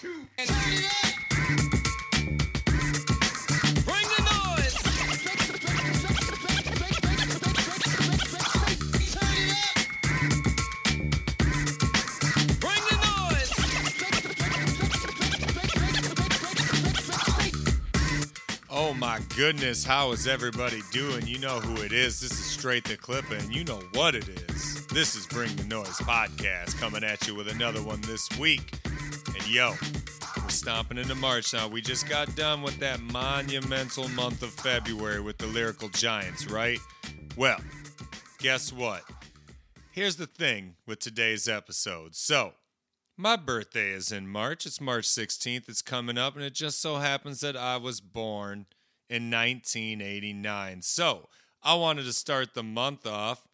Bring the noise. Bring the noise. Oh my goodness, how is everybody doing? You know who it is. This is Straight the Clipper, and you know what it is. This is Bring the Noise podcast coming at you with another one this week. Yo, we're stomping into March now. We just got done with that monumental month of February with the Lyrical Giants, right? Well, guess what? Here's the thing with today's episode. So, my birthday is in March. It's March 16th. It's coming up, and it just so happens that I was born in 1989. So, I wanted to start the month off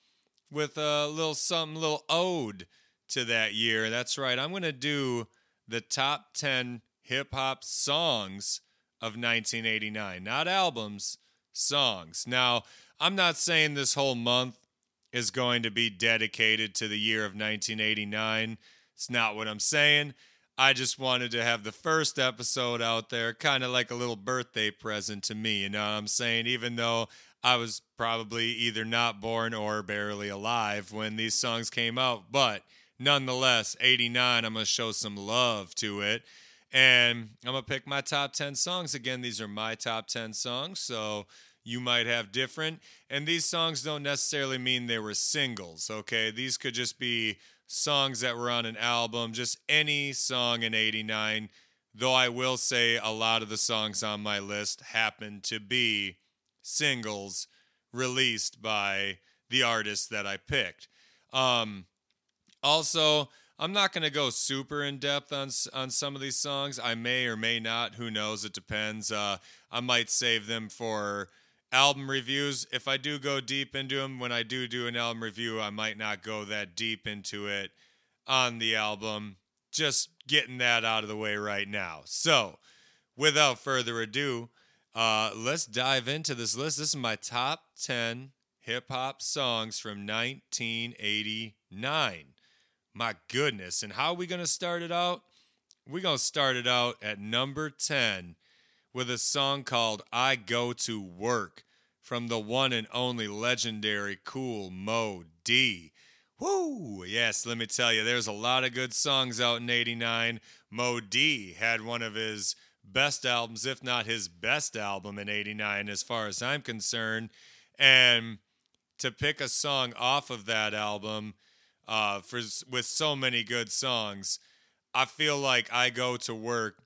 with a little something, little ode to that year. That's right. I'm going to do the top 10 hip hop songs of 1989, not albums, songs. Now, I'm not saying this whole month is going to be dedicated to the year of 1989. It's not what I'm saying. I just wanted to have the first episode out there, kind of like a little birthday present to me. You know what I'm saying? Even though I was probably either not born or barely alive when these songs came out. But nonetheless, 89, I'm going to show some love to it. And I'm going to pick my top 10 songs. Again, these are my top 10 songs. So you might have different. And these songs don't necessarily mean they were singles, okay? These could just be songs that were on an album, just any song in 89. Though I will say a lot of the songs on my list happen to be singles released by the artist that I picked. Um, also, I'm not going to go super in depth on on some of these songs. I may or may not. Who knows? It depends. Uh, I might save them for album reviews. If I do go deep into them, when I do do an album review, I might not go that deep into it on the album. Just getting that out of the way right now. So, without further ado, uh, let's dive into this list. This is my top 10 hip hop songs from 1989. My goodness. And how are we going to start it out? We're going to start it out at number 10 with a song called I Go to Work from the one and only legendary Cool Mo D. Woo! Yes, let me tell you, there's a lot of good songs out in 89. Mo D had one of his best albums, if not his best album in 89, as far as I'm concerned. And to pick a song off of that album uh, for with so many good songs, I feel like I Go to Work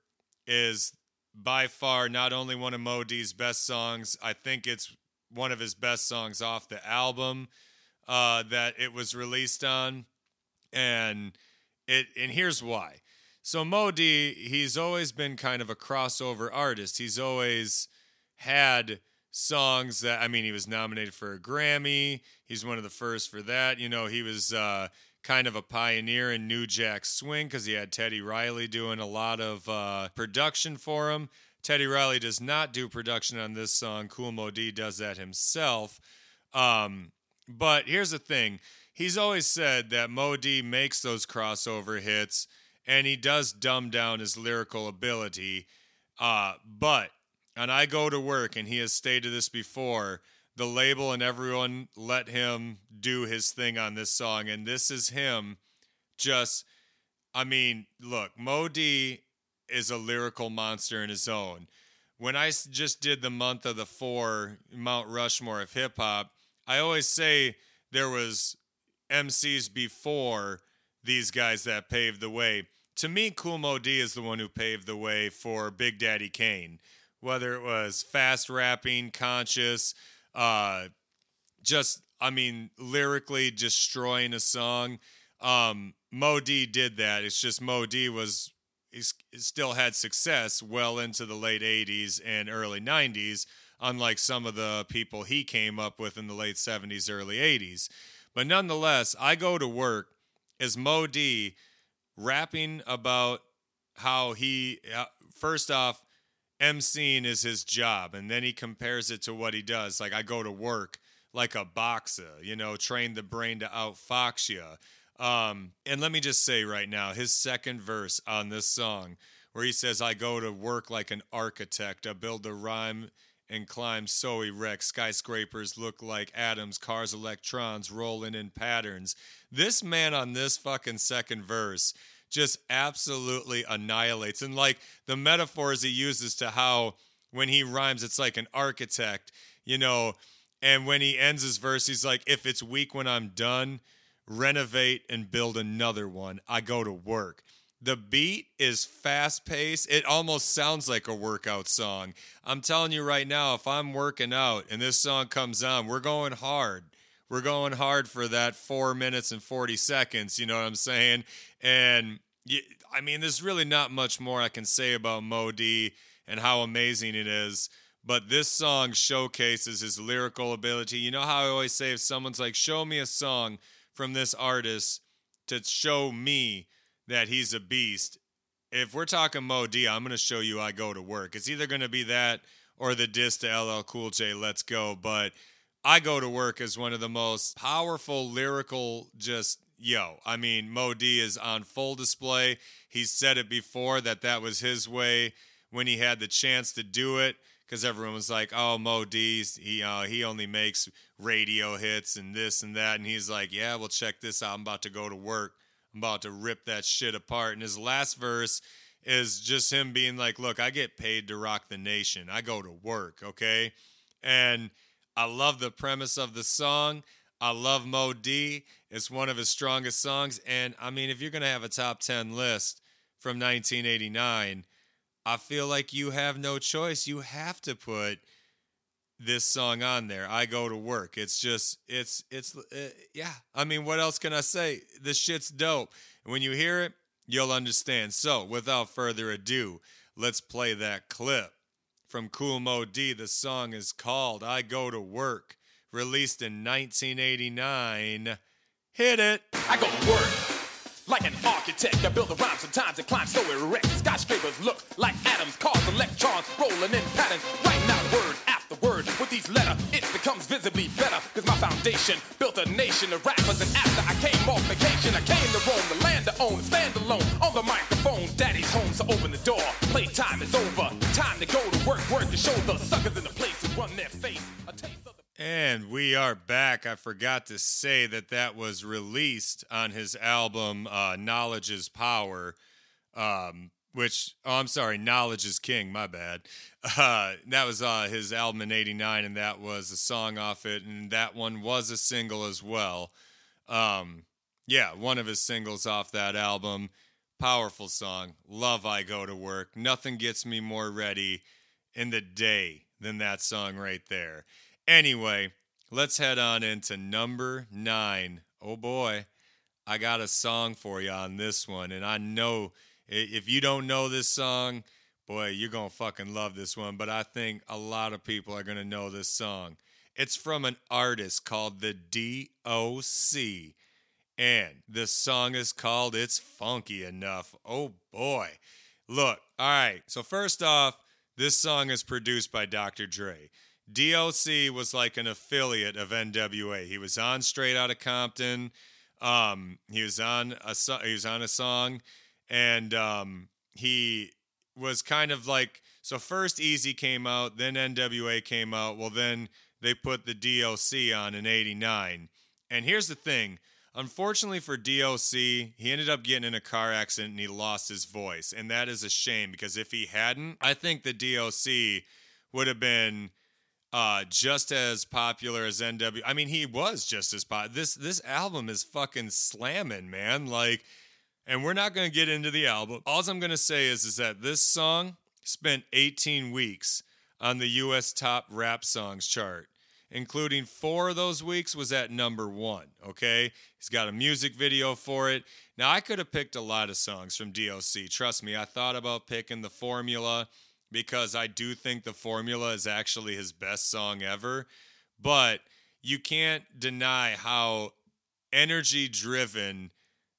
is by far not only one of Modi's best songs, I think it's one of his best songs off the album uh, that it was released on. And it and here's why. So Modi, he's always been kind of a crossover artist. He's always had songs that I mean, he was nominated for a Grammy. He's one of the first for that. You know, he was uh, kind of a pioneer in New Jack Swing because he had Teddy Riley doing a lot of uh, production for him. Teddy Riley does not do production on this song. Cool Mo D does that himself. Um, but here's the thing: he's always said that Mo D makes those crossover hits and he does dumb down his lyrical ability. Uh, but, and I go to work, and he has stated this before the label and everyone let him do his thing on this song. And this is him just, I mean, look, Mo D is a lyrical monster in his own. When I just did the month of the four Mount Rushmore of hip hop, I always say there was MCs before these guys that paved the way to me, Cool Mo D is the one who paved the way for Big Daddy Kane. Whether it was fast rapping, conscious, uh, just I mean, lyrically destroying a song. Um, Mo D did that. It's just Mo D was still had success well into the late '80s and early '90s, unlike some of the people he came up with in the late '70s, early '80s. But nonetheless, I go to work as Mo D rapping about how he uh, first off emceeing is his job and then he compares it to what he does like i go to work like a boxer you know train the brain to outfox you um, and let me just say right now his second verse on this song where he says, I go to work like an architect. I build a rhyme and climb so erect. Skyscrapers look like atoms, cars, electrons rolling in patterns. This man on this fucking second verse just absolutely annihilates. And like the metaphors he uses to how when he rhymes, it's like an architect, you know. And when he ends his verse, he's like, if it's weak when I'm done, renovate and build another one. I go to work. The beat is fast paced. It almost sounds like a workout song. I'm telling you right now, if I'm working out and this song comes on, we're going hard. We're going hard for that four minutes and 40 seconds. You know what I'm saying? And I mean, there's really not much more I can say about Mo D and how amazing it is. But this song showcases his lyrical ability. You know how I always say if someone's like, show me a song from this artist to show me that he's a beast. If we're talking Mo D, I'm going to show you I go to work. It's either going to be that or the diss to LL Cool J, Let's Go. But I go to work as one of the most powerful lyrical, just yo. I mean, Mo D is on full display. He said it before that that was his way when he had the chance to do it because everyone was like, "Oh, Mo he uh, he only makes radio hits and this and that," and he's like, "Yeah, well, check this out. I'm about to go to work. I'm about to rip that shit apart." And his last verse is just him being like, "Look, I get paid to rock the nation. I go to work, okay?" And I love the premise of the song. I love Mo D. It's one of his strongest songs. And I mean, if you're going to have a top 10 list from 1989, I feel like you have no choice. You have to put this song on there. I go to work. It's just, it's, it's, uh, yeah. I mean, what else can I say? This shit's dope. When you hear it, you'll understand. So, without further ado, let's play that clip from Cool Mo D. The song is called I Go to Work, released in 1989. Hit it. I go to work like an architect. I build the rhyme sometimes and climb so erect. Skyscrapers look like atoms, cars, electrons rolling in patterns. Writing out word after word with each letter, it becomes visibly better. Cause my foundation built a nation of rappers. And after I came off vacation, I came to roam the land to own, stand alone on the microphone. Daddy's home, so open the door. Playtime is over. Time to go to work, work to show the suckers in the place who run their face. The And we are back. I forgot to say that that was released on his album uh, Knowledge is Power, um, which, oh, I'm sorry, Knowledge is King, my bad. Uh, that was uh, his album in 89, and that was a song off it, and that one was a single as well. Um, yeah, one of his singles off that album. Powerful song. Love I Go to Work. Nothing gets me more ready in the day than that song right there. Anyway, let's head on into number nine. Oh boy, I got a song for you on this one. And I know if you don't know this song, boy, you're going to fucking love this one. But I think a lot of people are going to know this song. It's from an artist called the DOC. And the song is called It's Funky Enough. Oh boy. Look, all right. So, first off, this song is produced by Dr. Dre. DOC was like an affiliate of NWA. He was on Straight Outta Compton. Um, he was on a he was on a song, and um, he was kind of like so. First, Easy came out, then NWA came out. Well, then they put the DOC on in '89. And here's the thing: unfortunately for DOC, he ended up getting in a car accident and he lost his voice, and that is a shame because if he hadn't, I think the DOC would have been uh just as popular as NW. I mean, he was just as pop. This this album is fucking slamming, man. Like, and we're not gonna get into the album. All I'm gonna say is is that this song spent 18 weeks on the U.S. top rap songs chart, including four of those weeks was at number one. Okay, he's got a music video for it. Now I could have picked a lot of songs from DOC. Trust me, I thought about picking the Formula because I do think the formula is actually his best song ever. But you can't deny how energy driven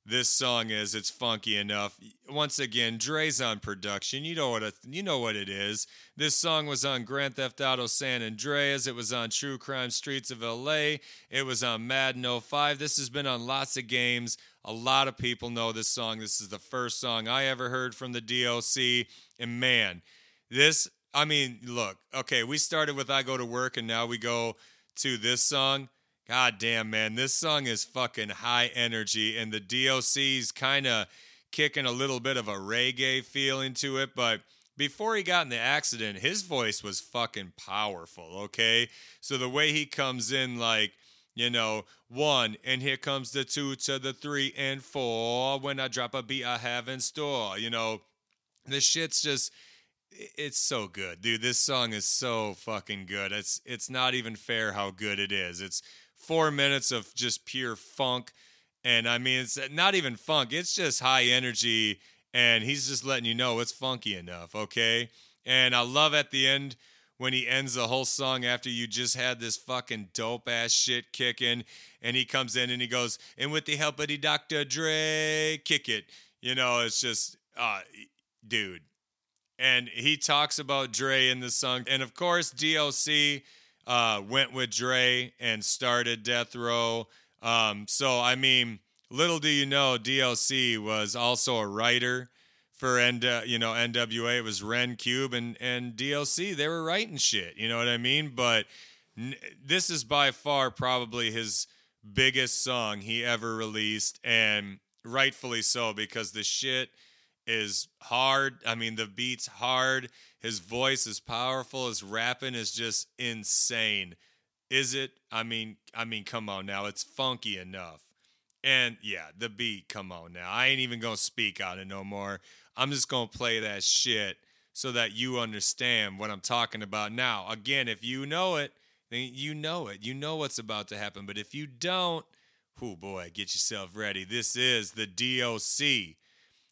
this song is. It's funky enough. Once again, Dre's on production. You know what a, you know what it is. This song was on Grand Theft Auto San Andreas. It was on True Crime Streets of LA. It was on Madden 05. This has been on lots of games. A lot of people know this song. This is the first song I ever heard from the DOC. And man, this I mean, look, okay, we started with I Go to Work and now we go to this song. God damn, man, this song is fucking high energy and the DOC's kind of kicking a little bit of a reggae feel into it, but before he got in the accident, his voice was fucking powerful, okay? So the way he comes in, like, you know, one, and here comes the two to the three and four. When I drop a beat I have in store, you know, the shit's just it's so good dude this song is so fucking good it's it's not even fair how good it is it's four minutes of just pure funk. And i mean it's not even funk it's just high energy and he's just letting you know it's funky enough okay? And i love at the end when he ends the whole song after you just had this fucking dope ass shit kicking and he comes in and he goes and with the help of the dr dre kick it. You know it's just uh dude. And he talks about Dre in the song. And of course, DOC uh, went with Dre and started Death Row. Um, so I mean, little do you know, DLC was also a writer for N- you know NWA. It was Ren Cube and and DLC. They were writing shit. You know what I mean? But n- this is by far probably his biggest song he ever released, and rightfully so because the shit is hard. I mean, the beat's hard. His voice is powerful. His rapping is just insane. Is it? I mean, I mean, come on now. It's funky enough. And yeah, the beat, come on now. I ain't even gonna speak on it no more. I'm just gonna play that shit so that you understand what I'm talking about. Now, again, if you know it, then you know it. You know what's about to happen. But if you don't, oh boy, get yourself ready. This is the DOC.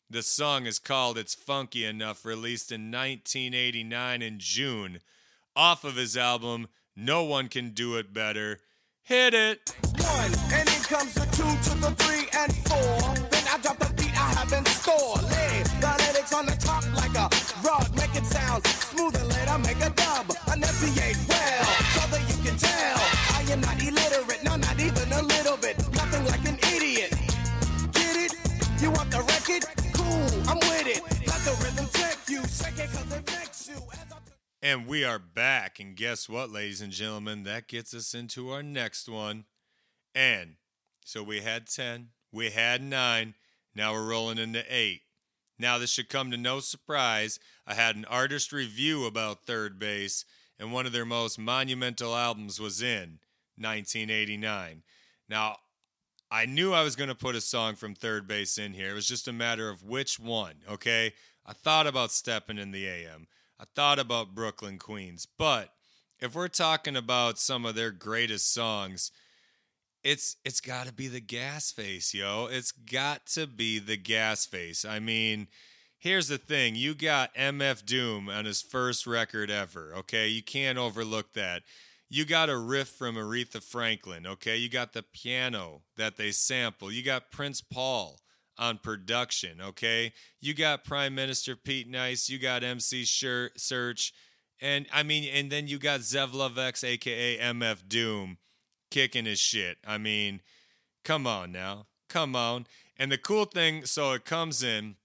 The song is called It's Funky Enough, released in 1989 in June, off of his album No One Can Do It Better. Hit it! One, and in comes the two to the three and four. Then I drop the beat I have in store. Lay the lyrics on the top like a rod, make it sound smooth and later make a dub. Enunciate well, so that you can tell. I am not illiterate, no, not even a little bit. Nothing like an idiot. Get it? You want the record? I'm with it. Let the rhythm take you, shake it cause it makes you. And we are back. And guess what, ladies and gentlemen? That gets us into our next one. And so we had 10, we had 9, now we're rolling into 8. Now, this should come to no surprise. I had an artist review about Third Base, and one of their most monumental albums was in 1989. Now, I knew I was going to put a song from Third Base in here. It was just a matter of which one, okay? I thought about Stepping in the AM. I thought about Brooklyn Queens. But if we're talking about some of their greatest songs, it's it's got to be the gas face, yo. It's got to be the gas face. I mean, here's the thing. You got MF Doom on his first record ever, okay? You can't overlook that. You got a riff from Aretha Franklin, okay? You got the piano that they sample. You got Prince Paul on production, okay? You got Prime Minister Pete Nice, you got MC Shir- Search, and I mean, and then you got Zevlov X, aka MF Doom, kicking his shit. I mean, come on now, come on. And the cool thing, so it comes in,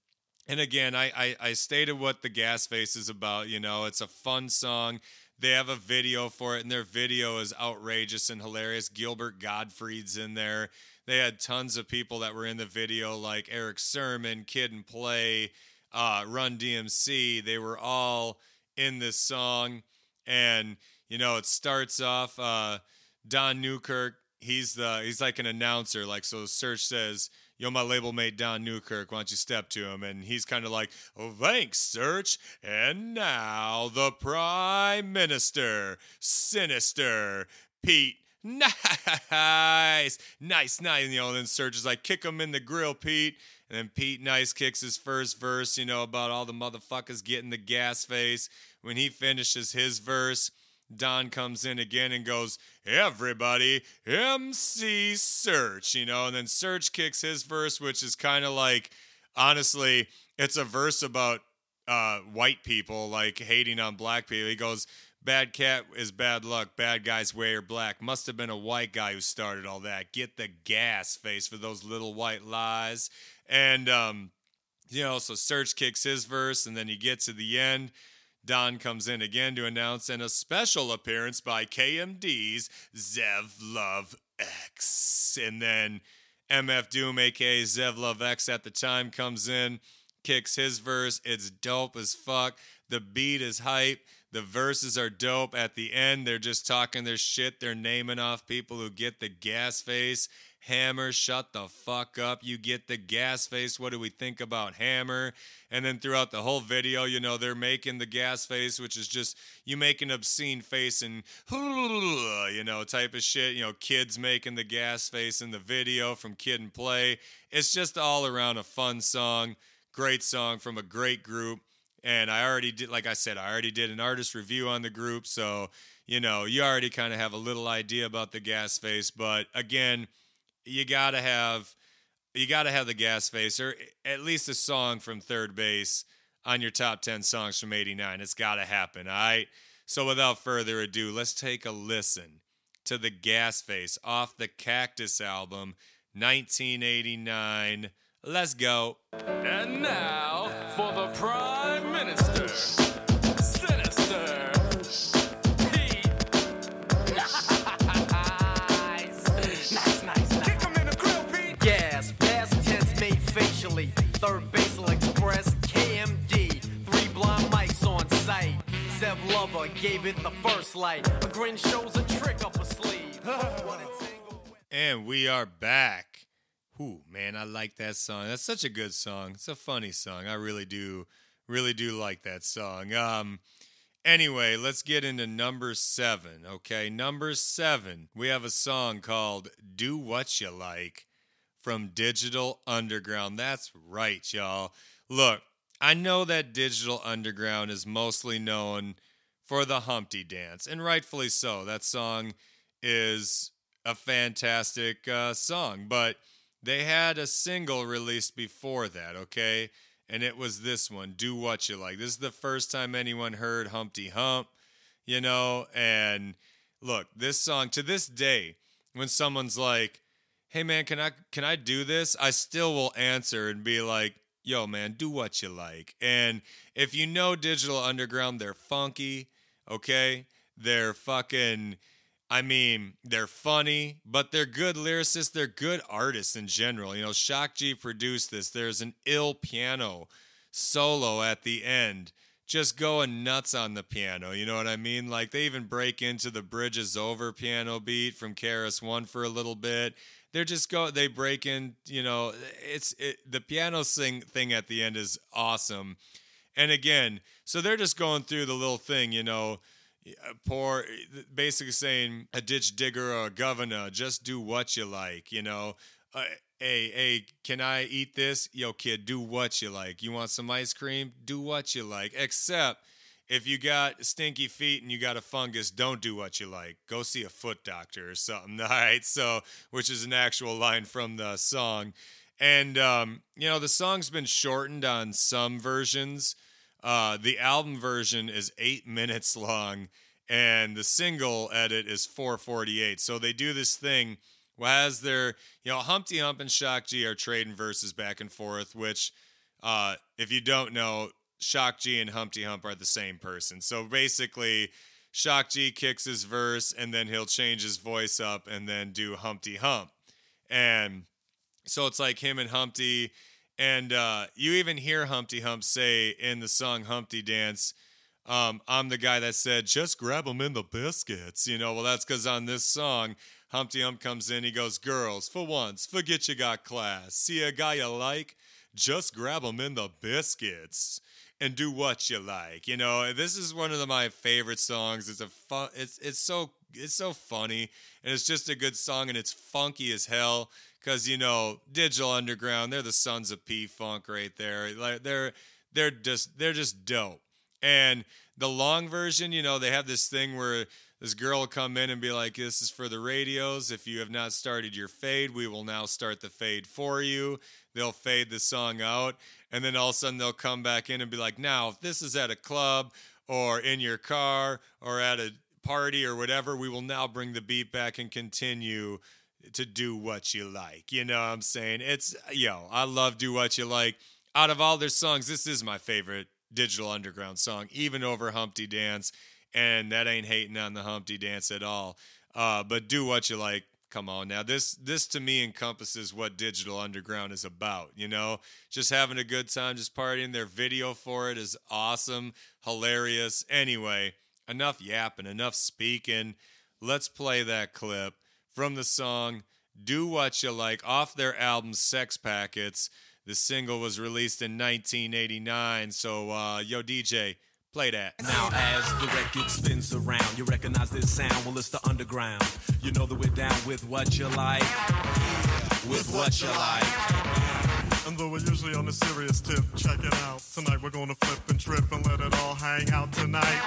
and again, I, I I stated what the Gas Face is about. You know, it's a fun song. They have a video for it, and their video is outrageous and hilarious. Gilbert Gottfried's in there. They had tons of people that were in the video, like Eric Sermon, Kid and Play, uh, Run DMC. They were all in this song, and you know, it starts off. Uh, Don Newkirk, he's the he's like an announcer. Like so, Search says, "Yo, my label mate Don Newkirk, why don't you step to him?" And he's kind of like, "Oh, thanks, Search." And now the Prime Minister, Sinister Pete. Nice, nice, nice. You know, and then Serge is like, kick him in the grill, Pete. And then Pete Nice kicks his first verse, you know, about all the motherfuckers getting the gas face. When he finishes his verse, Don comes in again and goes, Everybody, MC Search, you know, and then Search kicks his verse, which is kind of like, honestly, it's a verse about uh, white people, like hating on black people. He goes, Bad cat is bad luck. Bad guys wear black. Must have been a white guy who started all that. Get the gas face for those little white lies. And, um, you know, so Search kicks his verse, and then you get to the end. Don comes in again to announce an a special appearance by KMD's Zev Love X. And then MF Doom, aka Zev Love X, at the time comes in, kicks his verse. It's dope as fuck. The beat is hype. The verses are dope. At the end, they're just talking their shit. They're naming off people who get the gas face. Hammer, shut the fuck up. You get the gas face. What do we think about Hammer? And then throughout the whole video, you know, they're making the gas face, which is just you make an obscene face and, you know, type of shit. You know, kids making the gas face in the video from Kid and Play. It's just all around a fun song. Great song from a great group. And I already did, like I said, I already did an artist review on the group. So, you know, you already kind of have a little idea about the gas face. But again, you gotta have you gotta have the gas face or at least a song from third base on your top 10 songs from 89 it's gotta happen all right? So without further ado let's take a listen to the gas face off the cactus album 1989 let's go. And now for the Prime Lover gave it the first light. A grin shows a trick up a sleeve. What a tangle. And we are back. Ooh, man, I like that song. That's such a good song. It's a funny song. I really do, really do like that song. Um, anyway, let's get into number seven. Okay, number seven. We have a song called "Do What You Like" from Digital Underground. That's right, y'all. Look, I know that Digital Underground is mostly known for the Humpty Dance, and rightfully so. That song is a fantastic uh, song, but they had a single released before that, okay? And it was this one, Do What You Like. This is the first time anyone heard Humpty Hump, you know? And look, this song, to this day, when someone's like, hey man, can I can I do this? I still will answer and be like, yo man, do what you like. And if you know Digital Underground, they're funky, okay? They're fucking I mean, they're funny, but they're good lyricists. They're good artists in general. You know, Shock G produced this. There's an ill piano solo at the end, just going nuts on the piano. You know what I mean? Like they even break into the Bridges Over piano beat from Karis One for a little bit. They're just go. They break in. You know, it's it, the piano sing thing at the end is awesome. And again, so they're just going through the little thing. You know poor basically saying a ditch digger or a governor just do what you like you know uh, hey hey can i eat this yo kid do what you like you want some ice cream do what you like except if you got stinky feet and you got a fungus don't do what you like. Go see a foot doctor or something all right? So which is an actual line from the song. And um, you know the song's been shortened on some versions. Uh, the album version is eight minutes long, and the single edit is 448. So they do this thing as they're, you know, Humpty Hump and Shock G are trading verses back and forth, which, uh, if you don't know, Shock G and Humpty Hump are the same person. So basically, Shock G kicks his verse, and then he'll change his voice up and then do Humpty Hump. And so it's like him and Humpty and uh, you even hear Humpty Hump say in the song Humpty Dance, um, I'm the guy that said, just grab them in the biscuits. You know, well, that's because on this song, Humpty Hump comes in, he goes, Girls, for once, forget you got class. See a guy you like? Just grab them in the biscuits and do what you like. You know, this is one of the, my favorite songs. It's a fun, it's, it's so, it's so funny and it's just a good song and it's funky as hell because you know digital underground they're the sons of p funk right there like they're they're just they're just dope And the long version, you know, they have this thing where this girl will come in and be like, This is for the radios. If you have not started your fade, we will now start the fade for you. They'll fade the song out. And then all of a sudden they'll come back in and be like, Now, if this is at a club or in your car or at a party or whatever, we will now bring the beat back and continue to do what you like. You know what I'm saying? It's, yo, I love Do What You Like. Out of all their songs, this is my favorite Digital Underground song, even over Humpty Dance. And that ain't hating on the Humpty Dance at all. Uh, but Do What You Like. Come on now. This this to me encompasses what Digital Underground is about, you know? Just having a good time, just partying. Their video for it is awesome, hilarious. Anyway, enough yapping, enough speaking. Let's play that clip from the song Do What You Like off their album Sex Packets. The single was released in 1989. So, uh, yo, DJ, play that. Now as the record spins around, you recognize this sound. Well, it's the underground. You know that we're down with what you like. With what you like. And though we're usually on a serious tip, check it out. Tonight we're gonna flip and trip and let it all hang out tonight.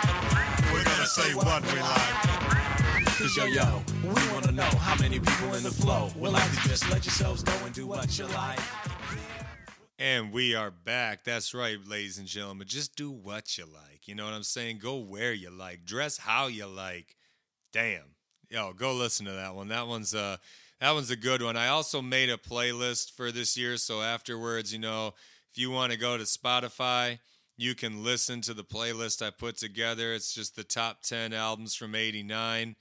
We're gonna say what we like. Cause yo, yo, we wanna know how many people in the flow will like to just let yourselves go and do what you like. And we are back. That's right, ladies and gentlemen. Just do what you like. You know what I'm saying? Go where you like. Dress how you like. Damn. Yo, go listen to that one. That one's uh that one's a good one. I also made a playlist for this year, so afterwards, you know, if you want to go to Spotify, you can listen to the playlist I put together. It's just the top 10 albums from 89.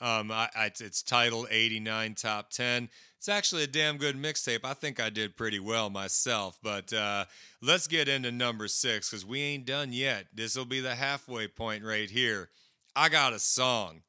Um, I, I, it's titled 89 Top 10. It's actually a damn good mixtape. I think I did pretty well myself. But uh, let's get into number six because we ain't done yet. This will be the halfway point right here. I got a song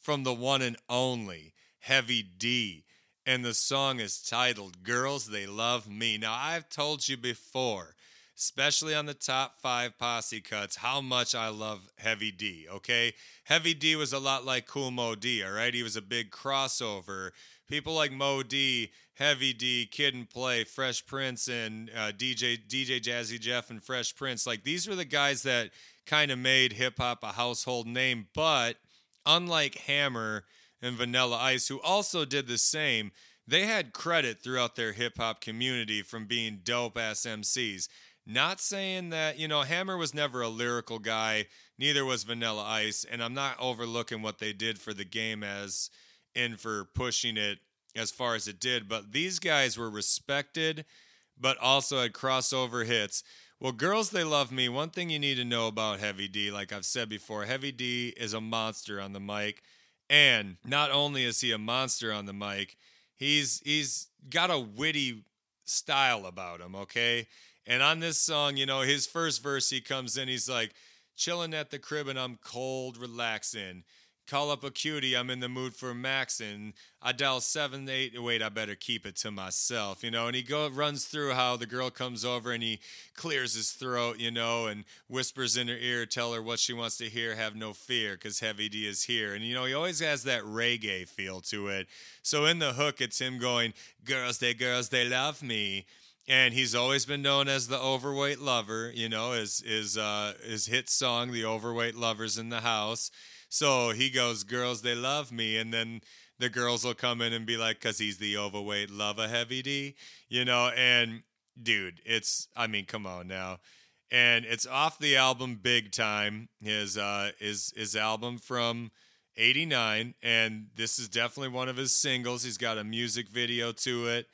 from the one and only Heavy D. And the song is titled Girls They Love Me. Now, I've told you before, especially on the top five posse cuts, how much I love Heavy D, okay? Heavy D was a lot like Cool Mo D, all right? He was a big crossover. People like Mo D, Heavy D, Kid and Play, Fresh Prince, and uh, DJ DJ Jazzy Jeff and Fresh Prince. Like these were the guys that kind of made hip hop a household name. But unlike Hammer and Vanilla Ice, who also did the same, they had credit throughout their hip hop community from being dope ass MCs. Not saying that, you know, Hammer was never a lyrical guy, neither was Vanilla Ice, and I'm not overlooking what they did for the game as in for pushing it as far as it did, but these guys were respected, but also had crossover hits. Well, girls, they love me. One thing you need to know about Heavy D, like I've said before, Heavy D is a monster on the mic. And not only is he a monster on the mic, he's he's got a witty style about him, okay? And on this song, you know, his first verse, he comes in, he's like, chilling at the crib and I'm cold, relaxing. Call up a cutie, I'm in the mood for maxing. I dial seven eight. Wait, I better keep it to myself, you know. And he go runs through how the girl comes over and he clears his throat, you know, and whispers in her ear, tell her what she wants to hear. Have no fear, cause Heavy D is here. And you know, he always has that reggae feel to it. So in the hook, it's him going, "Girls, they girls, they love me." And he's always been known as the overweight lover you know his his uh his hit song the overweight lovers in the house. So he goes girls they love me. And then the girls will come in and be like cuz he's the overweight lover heavy d you know? And dude it's i mean come on now. And it's off the album big time his uh his his album from 89 and this is definitely one of his singles. He's got a music video to it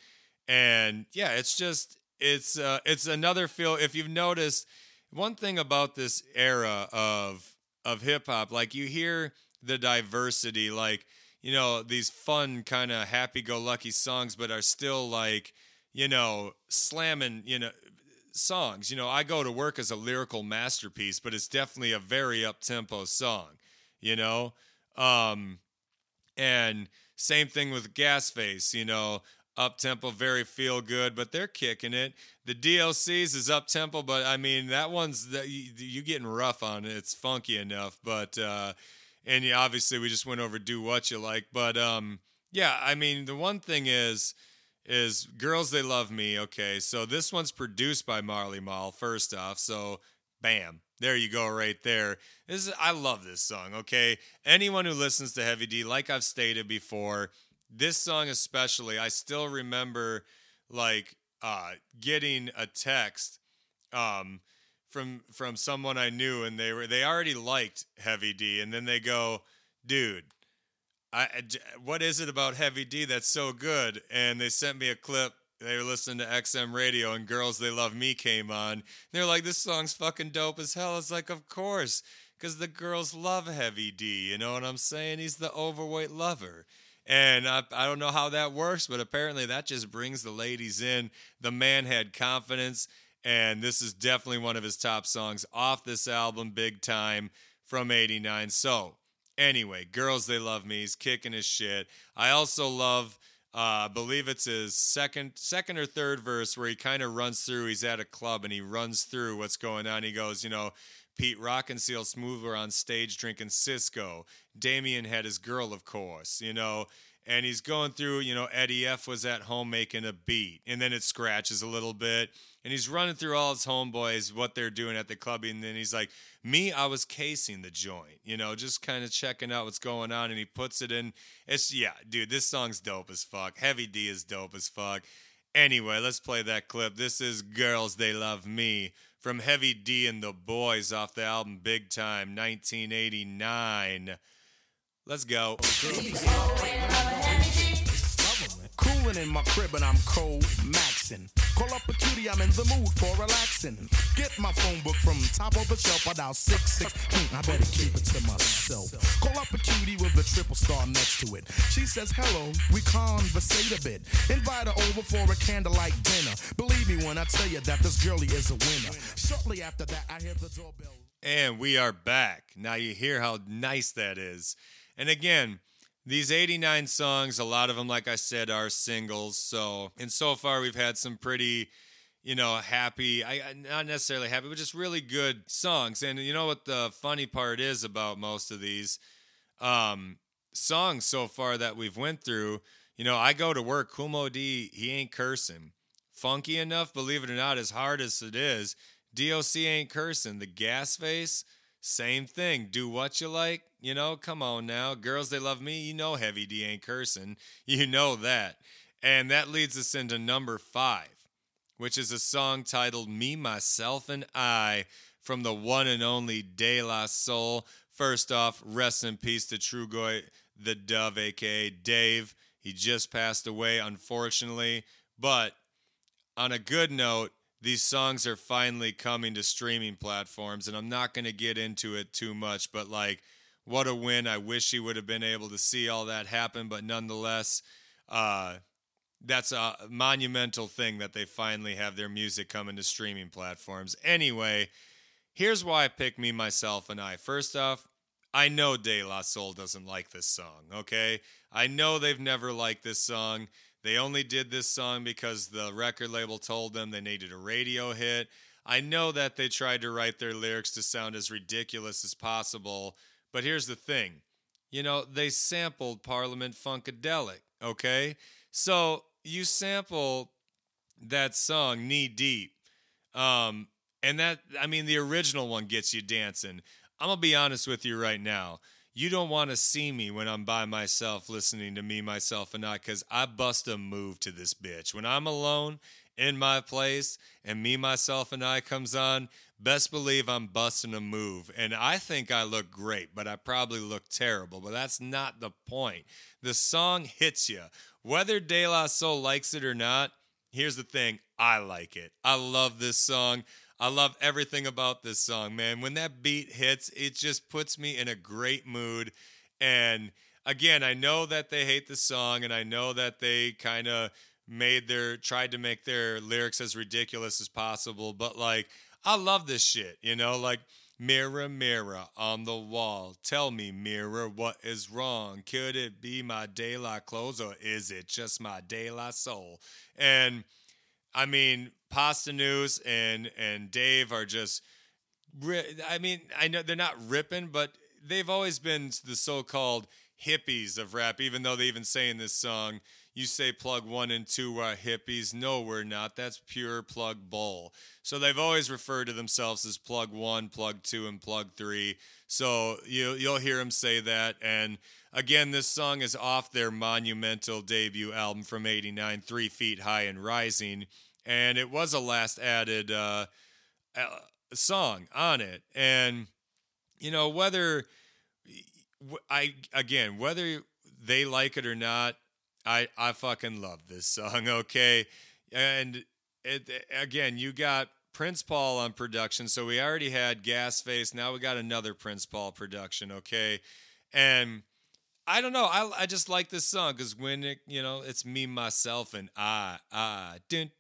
and yeah it's just it's uh it's another feel if you've noticed one thing about this era of of hip hop like you hear the diversity like you know these fun kind of happy go lucky songs but are still like you know slamming you know songs. You know i go to work as a lyrical masterpiece but it's definitely a very up tempo song you know? Um and same thing with Gasface, you know, up tempo, very feel good, but they're kicking it. The DLCs is up tempo, but I mean that one's that you, you getting rough on it. It's funky enough, but uh, and yeah, obviously we just went over do what you like, but um, yeah, I mean the one thing is is girls they love me. Okay, so this one's produced by Marley Marl first off, so Bam. There you go, right there. This is, I love this song, okay? Anyone who listens to Heavy D, like I've stated before, this song especially, I still remember like uh, getting a text um, from from someone I knew, and they were they already liked Heavy D, and then they go, "Dude, I, what is it about Heavy D that's so good?" And they sent me a clip. They were listening to XM radio, and "Girls They Love Me" came on. They're like, "This song's fucking dope as hell." It's like, of course, because the girls love Heavy D. You know what I'm saying? He's the overweight lover. And I, I don't know how that works, but apparently that just brings the ladies in. The man had confidence, and this is definitely one of his top songs off this album, Big Time from 89. So, anyway, Girls They Love Me, he's kicking his shit. I also love. Uh, I believe it's his second, second or third verse where he kind of runs through. He's at a club and he runs through what's going on. He goes, you know, Pete Rock and Seal Smooth were on stage drinking Cisco. Damien had his girl, of course, you know, and he's going through, you know, Eddie F was at home making a beat, and then it scratches a little bit, and he's running through all his homeboys, what they're doing at the club, and then he's like, Me, I was casing the joint, you know, just kind of checking out what's going on, and he puts it in. It's, yeah, dude, this song's dope as fuck. Heavy D is dope as fuck. Anyway, let's play that clip. This is Girls They Love Me from Heavy D and the Boys off the album Big Time 1989. Let's go. Cooling in my crib and I'm cold maxing. Call up a cutie, I'm in the mood for relaxing. Get my phone book from top of the shelf. I dial six six. Hmm, I better keep it to myself. Call up a cutie with a triple star next to it. She says hello, we conversate a bit. Invite her over for a candlelight dinner. Believe me when I tell you that this girlie is a winner. Shortly after that, I hear the doorbell. And we are back. Now you hear how nice that is. And again, these 89 songs, a lot of them, like I said, are singles. So, and so far we've had some pretty, you know, happy, I not necessarily happy, but just really good songs. And you know what the funny part is about most of these um, songs so far that we've went through? You know, I go to work, Kumo D, he ain't cursing. Funky enough, believe it or not, as hard as it is, DOC ain't cursing. The gas face, same thing. Do what you like. You know, come on now. Girls, they love me. You know, Heavy D ain't cursing. You know that. And that leads us into number five, which is a song titled Me, Myself, and I from the one and only De La Soul. First off, rest in peace to Trugoy the Dove, aka Dave. He just passed away, unfortunately. But on a good note, these songs are finally coming to streaming platforms, and I'm not going to get into it too much, but like, what a win. I wish he would have been able to see all that happen, but nonetheless, uh, that's a monumental thing that they finally have their music coming to streaming platforms. Anyway, here's why I picked Me, Myself, and I. First off, I know De La Soul doesn't like this song, okay? I know they've never liked this song. They only did this song because the record label told them they needed a radio hit. I know that they tried to write their lyrics to sound as ridiculous as possible, but here's the thing. You know, they sampled Parliament Funkadelic, okay? So you sample that song knee deep. Um, and that, I mean, the original one gets you dancing. I'm going to be honest with you right now. You don't want to see me when I'm by myself listening to me, myself, and I, because I bust a move to this bitch. When I'm alone in my place and me, myself, and I comes on, best believe I'm busting a move. And I think I look great, but I probably look terrible. But that's not the point. The song hits you. Whether De La Soul likes it or not, here's the thing I like it. I love this song. I love everything about this song, man. When that beat hits, it just puts me in a great mood. And again, I know that they hate the song and I know that they kind of made their tried to make their lyrics as ridiculous as possible, but like I love this shit, you know, like Mirror, mirror on the wall, tell me, mirror, what is wrong? Could it be my daylight clothes or is it just my daylight soul? And I mean, Pasta News and and Dave are just. I mean, I know they're not ripping, but they've always been the so-called hippies of rap. Even though they even say in this song, you say plug one and two are hippies. No, we're not. That's pure plug bull. So they've always referred to themselves as plug one, plug two, and plug three. So you, you'll hear them say that. And again, this song is off their monumental debut album from 89, Three Feet High and Rising. And it was a last added uh, uh, song on it. And, you know, whether I, again, whether they like it or not, I I fucking love this song. Okay, and it, again, you got Prince Paul on production, so we already had Gasface. Now we got another Prince Paul production. Okay, and I don't know. I I just like this song because when it you know it's me myself and I I didn't.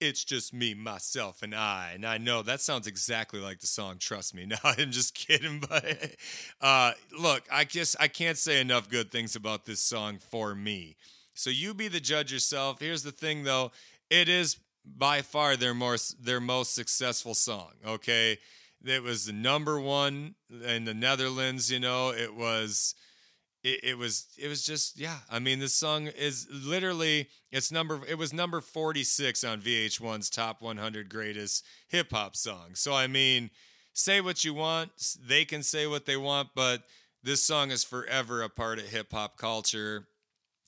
It's just me, myself, and I. And I know that sounds exactly like the song. Trust me. No, I'm just kidding. But uh, look, I just I can't say enough good things about this song for me. So you be the judge yourself. Here's the thing, though. It is by far their more their most successful song. Okay, it was the number one in the Netherlands. You know, it was it, it was it was just yeah i mean this song is literally it's number it was number 46 on vh1's top 100 greatest hip-hop songs. So i mean say what you want they can say what they want but this song is forever a part of hip-hop culture.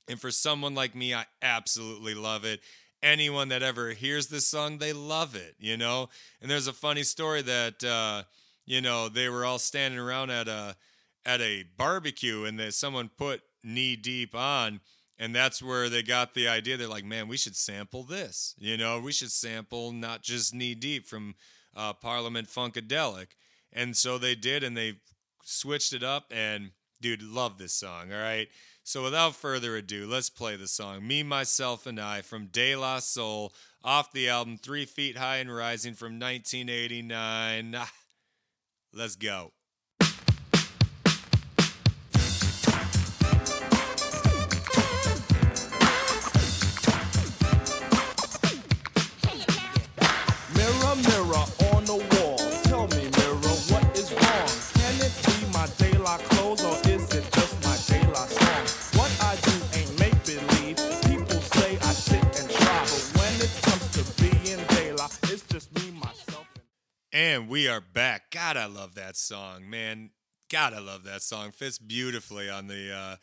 And for someone like me i absolutely love it. Anyone that ever hears this song they love it you know? And there's a funny story that uh you know they were all standing around at a at a barbecue and that someone put knee deep on and that's where they got the idea. They're like man we should sample this. You know we should sample not just knee deep from uh, parliament funkadelic. And so they did and they switched it up and dude love this song all right? So without further ado let's play the song me myself and i from de la soul off the album three feet high and rising from 1989 Ah, let's go And we are back. God, I love that song, man. God, I love that song. Fits beautifully on the uh,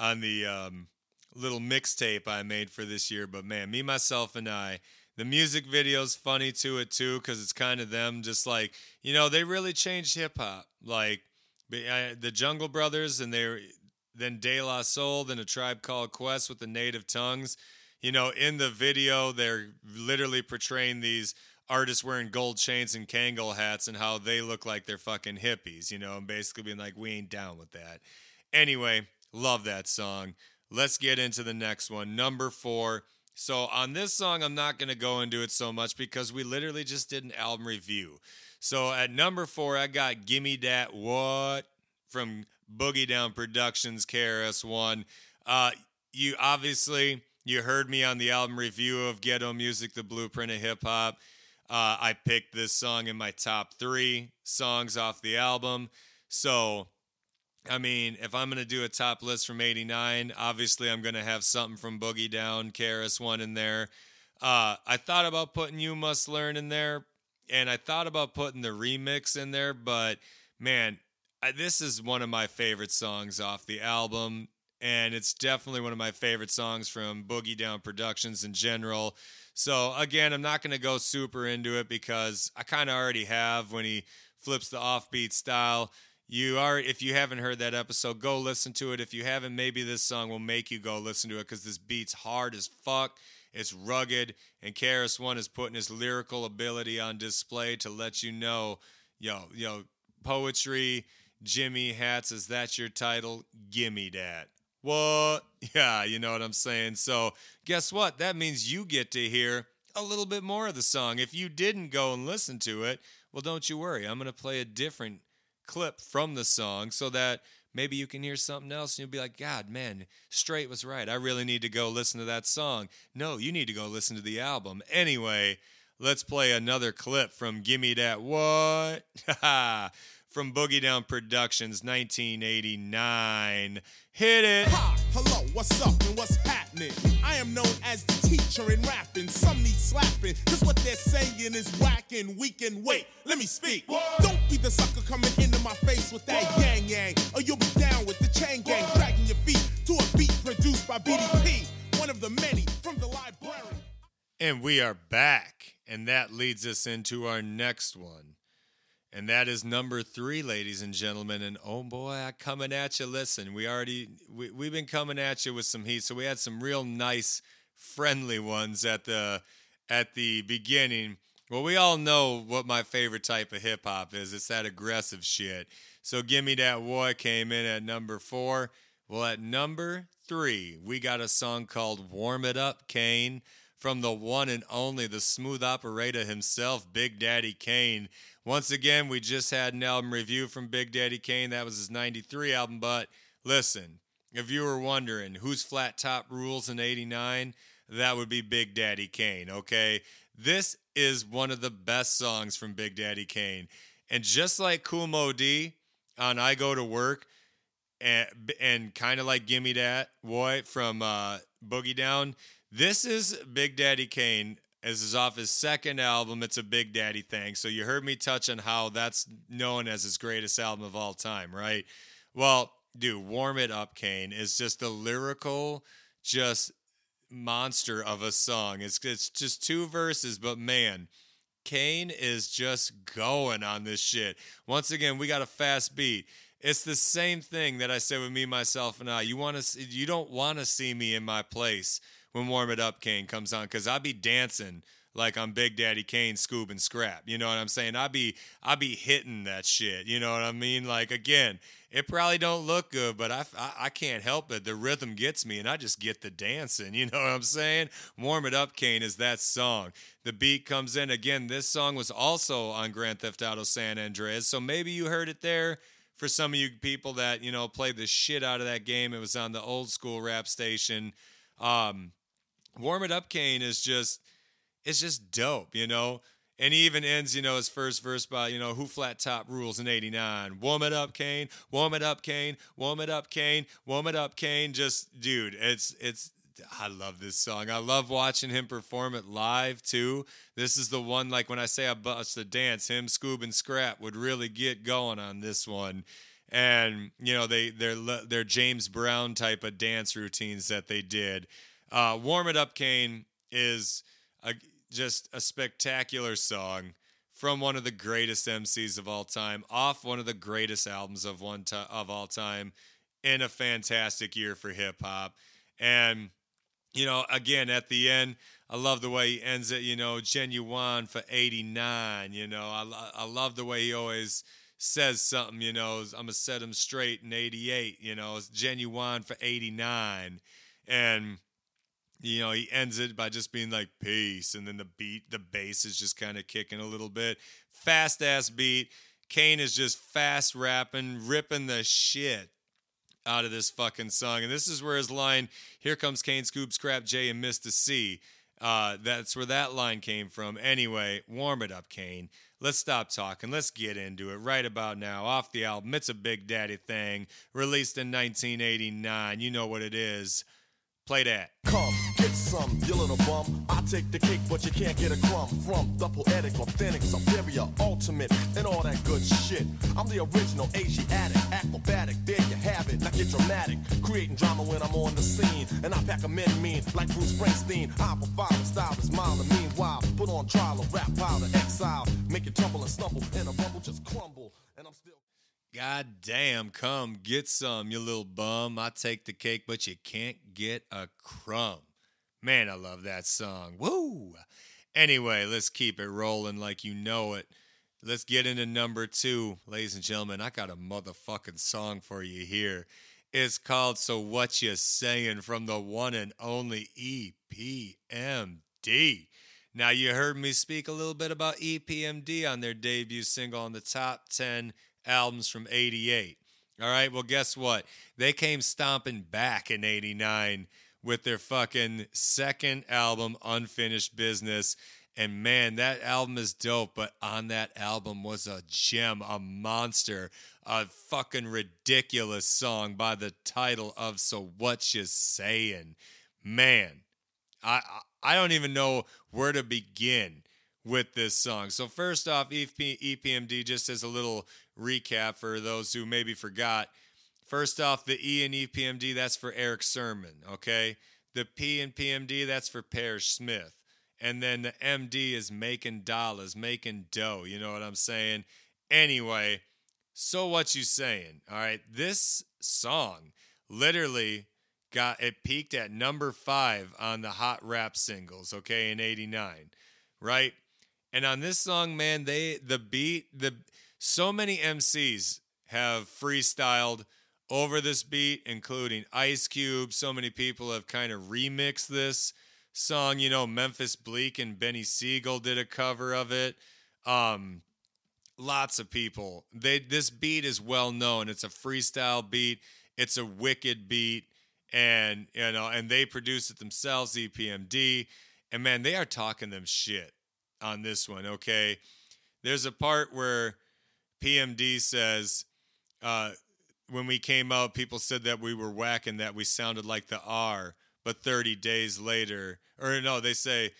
on the um, little mixtape I made for this year. But man, me, myself, and I. The music video's funny to it too, because it's kind of them. Just like you know, they really changed hip hop. Like uh, the Jungle Brothers, and they then De La Soul, then a Tribe Called Quest with the native tongues. You know, in the video, they're literally portraying these artists wearing gold chains and Kangol hats and how they look like they're fucking hippies, you know, and basically being like, we ain't down with that. Anyway, love that song. Let's get into the next one. Number four. So on this song, I'm not going to go into it so much because we literally just did an album review. So at number four, I got Gimme Dat What from Boogie Down Productions, KRS-One. Uh, you obviously, you heard me on the album review of Ghetto Music, The Blueprint of Hip Hop. Uh, I picked this song in my top three songs off the album. So I mean, if I'm going to do a top list from 89, obviously I'm going to have something from Boogie Down, KRS One in there. Uh, I thought about putting You Must Learn in there, and I thought about putting the remix in there, but man, I, this is one of my favorite songs off the album, and it's definitely one of my favorite songs from Boogie Down Productions in general. So, again, I'm not going to go super into it because I kind of already have when he flips the offbeat style. You are, if you haven't heard that episode, go listen to it. If you haven't, maybe this song will make you go listen to it because this beat's hard as fuck. It's rugged, and KRS-One is putting his lyrical ability on display to let you know, yo, yo, poetry, Jimmy Hats, is that your title? Gimme that. What? Yeah, you know what I'm saying. So, guess what? That means you get to hear a little bit more of the song. If you didn't go and listen to it, well, don't you worry. I'm going to play a different clip from the song so that maybe you can hear something else and you'll be like, God, man, Straight was right. I really need to go listen to that song. No, you need to go listen to the album. Anyway, let's play another clip from Gimme That What from Boogie Down Productions, 1989. Hit it. Hi, hello, what's up and what's happening? I am known as the teacher in rapping. Some need slapping, cause what they're saying is whacking, and weak and wait. Let me speak. Don't be the sucker coming into my face with that yang yang, or you'll be down with the chain gang, dragging your feet to a beat produced by BDP, one of the many from the library. And we are back. And that leads us into our next one. And that is number three, ladies and gentlemen. And oh boy, I coming at you. Listen, we already we, we've been coming at you with some heat. So we had some real nice, friendly ones at the at the beginning. Well, we all know what my favorite type of hip hop is. It's that aggressive shit. So give me that boy came in at number four. Well, at number three, we got a song called Warm It Up, Kane, from the one and only, the smooth operator himself, Big Daddy Kane. Once again, we just had an album review from Big Daddy Kane. That was his 93 album. But listen, if you were wondering who's Flat Top Rules in 89, that would be Big Daddy Kane, okay? This is one of the best songs from Big Daddy Kane. And just like Kool Moe Dee on I Go to Work, and, and kind of like Gimme That Boy from uh, Boogie Down, this is Big Daddy Kane. This is off his second album. It's a Big Daddy thing. So you heard me touch on how that's known as his greatest album of all time, right? Well, dude, Warm It Up, Kane is just a lyrical, just monster of a song. It's it's just two verses, but man, Kane is just going on this shit. Once again, we got a fast beat. It's the same thing that I said with me, myself, and I. You want to, you don't want to see me in my place when Warm It Up Kane comes on, because I'll be dancing like I'm Big Daddy Kane, Scoob and Scrap. You know what I'm saying? I be, I be hitting that shit. You know what I mean? Like again, it probably don't look good, but I, I, I can't help it. The rhythm gets me, and I just get the dancing. You know what I'm saying? Warm It Up, Kane is that song. The beat comes in again. This song was also on Grand Theft Auto San Andreas, so maybe you heard it there. For some of you people that you know played the shit out of that game, it was on the old school rap station. Um, Warm It Up, Kane is just it's just dope, you know. And he even ends, you know, his first verse by, you know, who flat top rules in 89. Warm it up, Kane. Warm it up, Kane. Warm it up, Kane. Warm it up, Kane. Just, dude, it's, it's, I love this song. I love watching him perform it live too. This is the one, like when I say I bust a dance, him, Scoob, and Scrap would really get going on this one. And, you know, they, they're, they're James Brown type of dance routines that they did. Uh, Warm It Up, Kane is, a, just a spectacular song from one of the greatest MCs of all time, off one of the greatest albums of one ti- of all time, in a fantastic year for hip hop. And you know, again at the end, I love the way he ends it. You know, genuine for '89. You know, I I love the way he always says something. You know, I'm gonna set him straight in '88. You know, it's genuine for '89, and you know, he ends it by just being like peace, and then the beat, the bass is just kind of kicking a little bit. Fast ass beat. Kane is just fast rapping, ripping the shit out of this fucking song. And this is where his line, Here comes Kane, Scoob, Scrap, J, and Mr. C. Uh, that's where that line came from. Anyway, warm it up, Kane. Let's stop talking. Let's get into it right about now. Off the album, it's a Big Daddy thing, released in 1989. You know what it is. Play that. Come, get some, you little bum. I take the cake, but you can't get a crumb from the poetic, authentic, superior, ultimate, and all that good shit. I'm the original Asiatic, acrobatic. There you have it. Now get dramatic, creating drama when I'm on the scene, and I pack a men mean like Bruce Springsteen. I provide a style is mild, meanwhile, put on trial a rap pile exile, make it tumble and stumble, and a rumble just crumble, and I'm still. God damn, come get some, you little bum. I take the cake, but you can't get a crumb. Man, I love that song. Woo! Anyway, let's keep it rolling like you know it. Let's get into number two. Ladies and gentlemen, I got a motherfucking song for you here. It's called So What You Saying from the one and only EPMD. Now, you heard me speak a little bit about EPMD on their debut single on the top 10 albums from 88. All right, well, guess what? They came stomping back in 89 with their fucking second album, Unfinished Business. And man, that album is dope, but on that album was a gem, a monster, a fucking ridiculous song by the title of So What You Saying. Man, I I don't even know where to begin with this song. So first off, EP, EPMD just as a little recap for those who maybe forgot. First off, the E and EPMD that's for Erick Sermon, okay? The P and PMD that's for Parrish Smith. And then the MD is making dollars, making dough, you know what I'm saying? Anyway, so what you saying? All right, this song literally got it peaked at number five on the hot rap singles, okay, in '89, right? And on this song, man, they the beat, the so many MCs have freestyled over this beat, including Ice Cube. So many people have kind of remixed this song. You know, Memphis Bleek and Beanie Sigel did a cover of it. Um, lots of people. They this beat is well known. It's a freestyle beat. It's a wicked beat, and you know, and they produce it themselves, EPMD. And man, they are talking them shit on this one. Okay, there's a part where PMD says, uh, when we came out, people said that we were whacking, that we sounded like the R, but 30 days later, or no, they say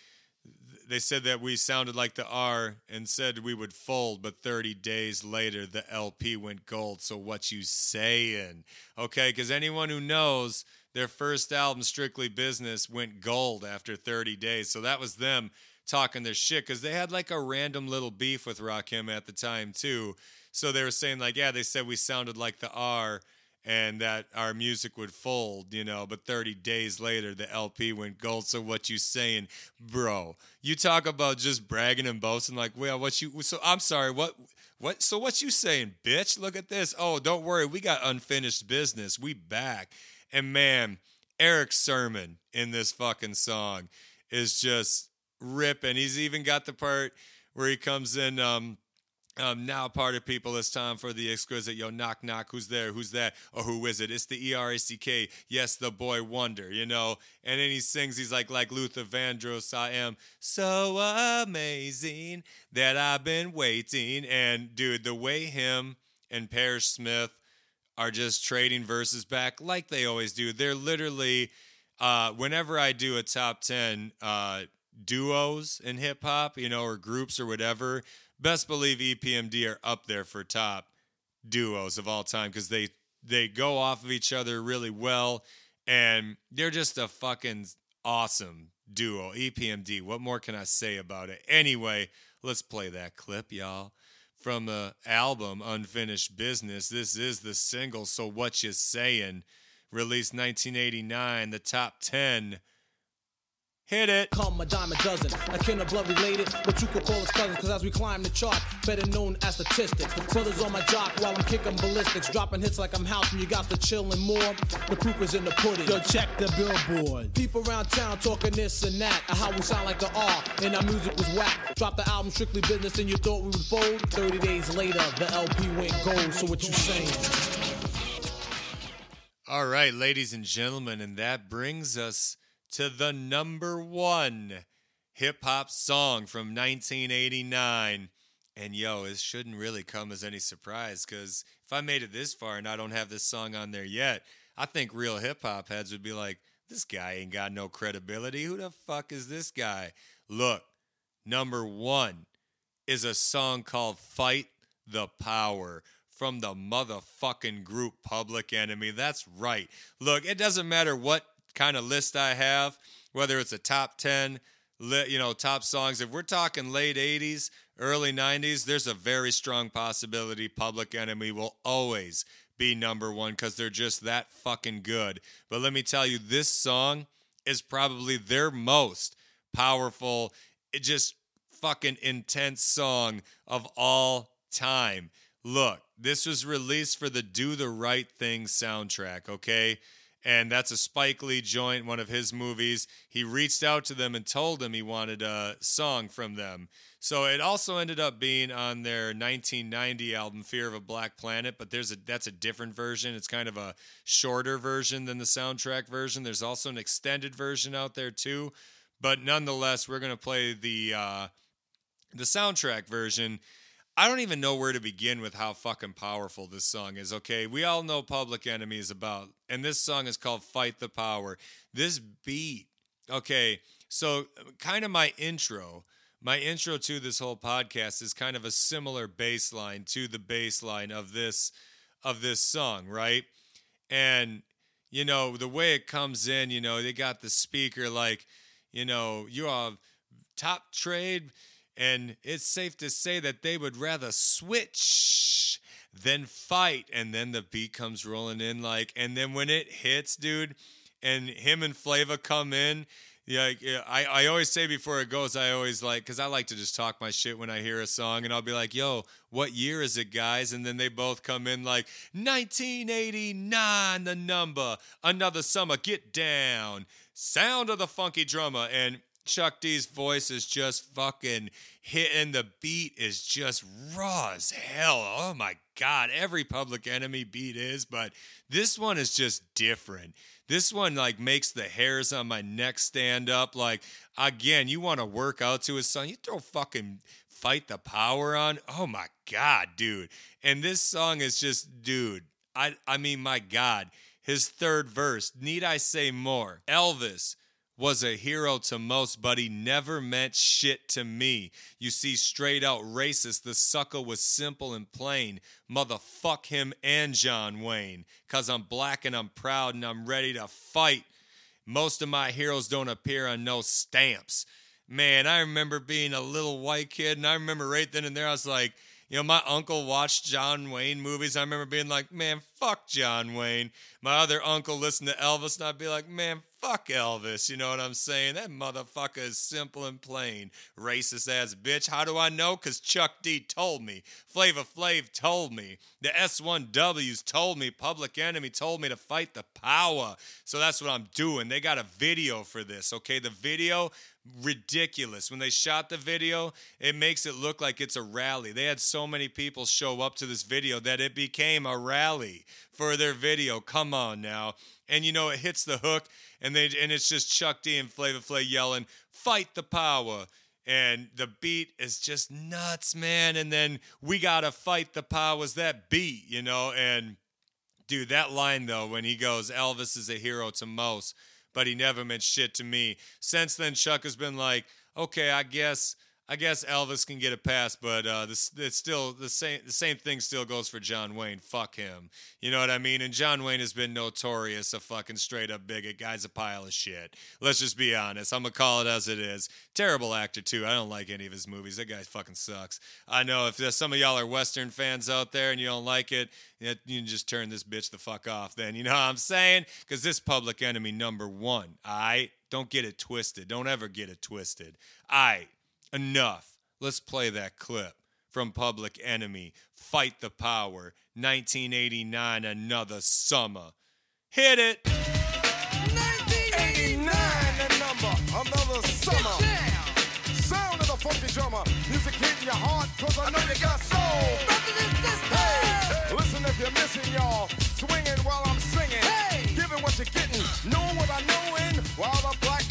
they said that we sounded like the R and said we would fold, but 30 days later the LP went gold. So what you saying? Okay, because anyone who knows their first album, Strictly Business, went gold after 30 days. So that was them talking their shit because they had like a random little beef with Rakim at the time too. So they were saying like, yeah, they said we sounded like the R and that our music would fold, you know, but 30 days later the LP went gold. So what you saying, bro? You talk about just bragging and boasting like, well, what you so I'm sorry, what what so what you saying, bitch? Look at this. Oh, don't worry, we got unfinished business. We back. And man, Eric's sermon in this fucking song is just ripping. He's even got the part where he comes in um um, now, party people, it's time for the exquisite. Yo, knock, knock. Who's there? Who's that? Or who is it? It's the E R A C K. Yes, the boy wonder. You know. And then he sings. He's like, like Luther Vandross. I am so amazing that I've been waiting. And dude, the way him and Parrish Smith are just trading verses back like they always do. They're literally. Uh, whenever I do a top ten uh, duos in hip hop, you know, or groups or whatever, best believe EPMD are up there for top duos of all time because they they go off of each other really well, and they're just a fucking awesome duo. EPMD. What more can I say about it? Anyway, let's play that clip, y'all. From the album Unfinished Business. This is the single, So What You Saying? Released 1989, the top 10. Hit it. Come a dime a dozen. I can't blood related, but you could call us cousins. Cause as we climb the chart, better known as statistics. The brothers on my jock while I'm kicking ballistics. Dropping hits like I'm house and you got to chillin' more. The proof is in the pudding. Yo, check the billboard. People around town talking this and that. Of how we sound like the R and our music was whack. Drop the album strictly business and you thought we would fold. 30 days later, the LP went gold. So what you saying? All right, ladies and gentlemen, and that brings us to the number one hip hop song from 1989. And yo, it shouldn't really come as any surprise because if I made it this far and I don't have this song on there yet, I think real hip hop heads would be like, this guy ain't got no credibility. Who the fuck is this guy? Look, number one is a song called Fight the Power from the motherfucking group Public Enemy. That's right. Look, it doesn't matter what kind of list I have, whether it's a top 10, you know, top songs. If we're talking late 80s, early 90s, there's a very strong possibility Public Enemy will always be number one because they're just that fucking good. But let me tell you, this song is probably their most powerful, it just fucking intense song of all time. Look, this was released for the Do the Right Thing soundtrack, okay? And that's a Spike Lee joint, one of his movies. He reached out to them and told them he wanted a song from them. So it also ended up being on their 1990 album Fear of a Black Planet, but there's a that's a different version. It's kind of a shorter version than the soundtrack version. There's also an extended version out there too. but nonetheless, we're gonna play the uh, the soundtrack version. I don't even know where to begin with how fucking powerful this song is. Okay, we all know Public Enemy is about, and this song is called "Fight the Power." This beat, okay, so kind of my intro. My intro to this whole podcast is kind of a similar bass line to the bass line of this of this song, right? And you know, the way it comes in, you know, they got the speaker like, you know, you are top trade, and it's safe to say that they would rather switch than fight. And then the beat comes rolling in, like, and then when it hits, dude, and him and Flava come in. Yeah, I, I always say before it goes, I always like, because I like to just talk my shit when I hear a song, and I'll be like, yo, what year is it, guys? And then they both come in like, 1989, the number, another summer, get down, sound of the funky drummer. And Chuck D's voice is just fucking hitting. The beat is just raw as hell. Oh my God. Every Public Enemy beat is, but this one is just different. This one like makes the hairs on my neck stand up. Like again, you want to work out to a song, you throw fucking fight the power on. Oh my God, dude. And this song is just, dude. I I mean, my God. His third verse. Need I say more? Elvis was a hero to most, but he never meant shit to me. You see, straight out racist, the sucker was simple and plain. Motherfuck him and John Wayne. Cause I'm black and I'm proud and I'm ready to fight. Most of my heroes don't appear on no stamps. Man, I remember being a little white kid, and I remember right then and there, I was like, you know, my uncle watched John Wayne movies. I remember being like, man, fuck John Wayne. My other uncle listened to Elvis, and I'd be like, man, fuck Elvis. You know what I'm saying? That motherfucker is simple and plain. Racist ass bitch. How do I know? Because Chuck D told me. Flavor Flav told me. The S1Ws told me. Public Enemy told me to fight the power. So that's what I'm doing. They got a video for this, okay? The video ridiculous. When they shot the video, it makes it look like it's a rally. They had so many people show up to this video that it became a rally for their video. Come on now. And you know, it hits the hook and they and it's just Chuck D and Flavor Flav yelling, "Fight the power." And the beat is just nuts, man. And then we gotta fight the powers that beat, you know. And dude, that line though, when he goes, Elvis is a hero to most, but he never meant shit to me. Since then, Chuck has been like, okay, I guess. I guess Elvis can get a pass, but uh, this it's still the same. The same thing still goes for John Wayne. Fuck him. You know what I mean? And John Wayne has been notorious a fucking straight up bigot. Guy's a pile of shit. Let's just be honest. I'm gonna call it as it is. Terrible actor too. I don't like any of his movies. That guy fucking sucks. I know if some of y'all are Western fans out there and you don't like it, you can just turn this bitch the fuck off. Then you know what I'm saying? Because this Public Enemy number one. I don't get it twisted. Don't ever get it twisted. I enough. Let's play that clip from Public Enemy. Fight the Power, 1989, another summer. Hit it. 89, the number, another summer. Sound of the funky drummer. Music hitting your heart, cause I know you got soul. Hey, listen if you're missing, y'all. Swinging while I'm singing. Giving what you're getting. Knowing what I'm knowing. While the black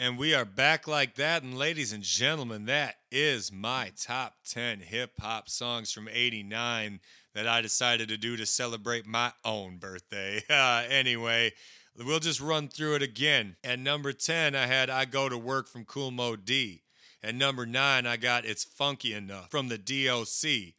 And we are back like that. And ladies and gentlemen, that is my top 10 hip hop songs from 89 that I decided to do to celebrate my own birthday. Uh, anyway, we'll just run through it again. At number 10, I had I Go to Work from Kool Moe Dee. At number 9, I got It's Funky Enough from the DOC.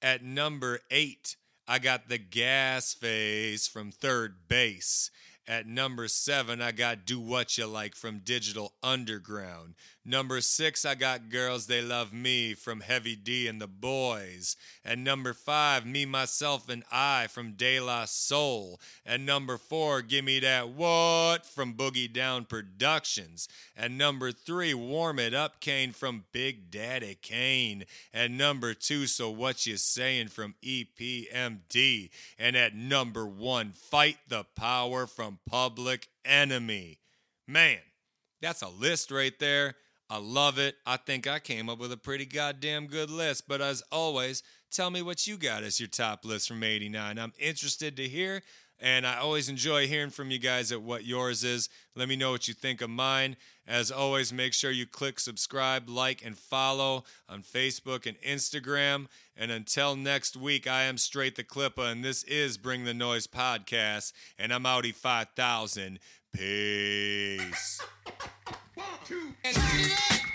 At number 8, I got The Gas Face from 3rd Bass. At number seven, I got Do What You Like from Digital Underground. Number six, I got Girls They Love Me from Heavy D and the Boys. And number five, Me, Myself, and I from De La Soul. And number four, Gimme That What from Boogie Down Productions. And number three, Warm It Up Kane from Big Daddy Kane. And number two, So What You Saying from EPMD. And at number one, Fight the Power from Public Enemy. Man, that's a list right there. I love it. I think I came up with a pretty goddamn good list. But as always, tell me what you got as your top list from 89. I'm interested to hear, and I always enjoy hearing from you guys at what yours is. Let me know what you think of mine. As always, make sure you click subscribe, like, and follow on Facebook and Instagram. And until next week, I am Straight the Clipper, and this is Bring the Noise Podcast, and I'm Audi 5000. Peace. And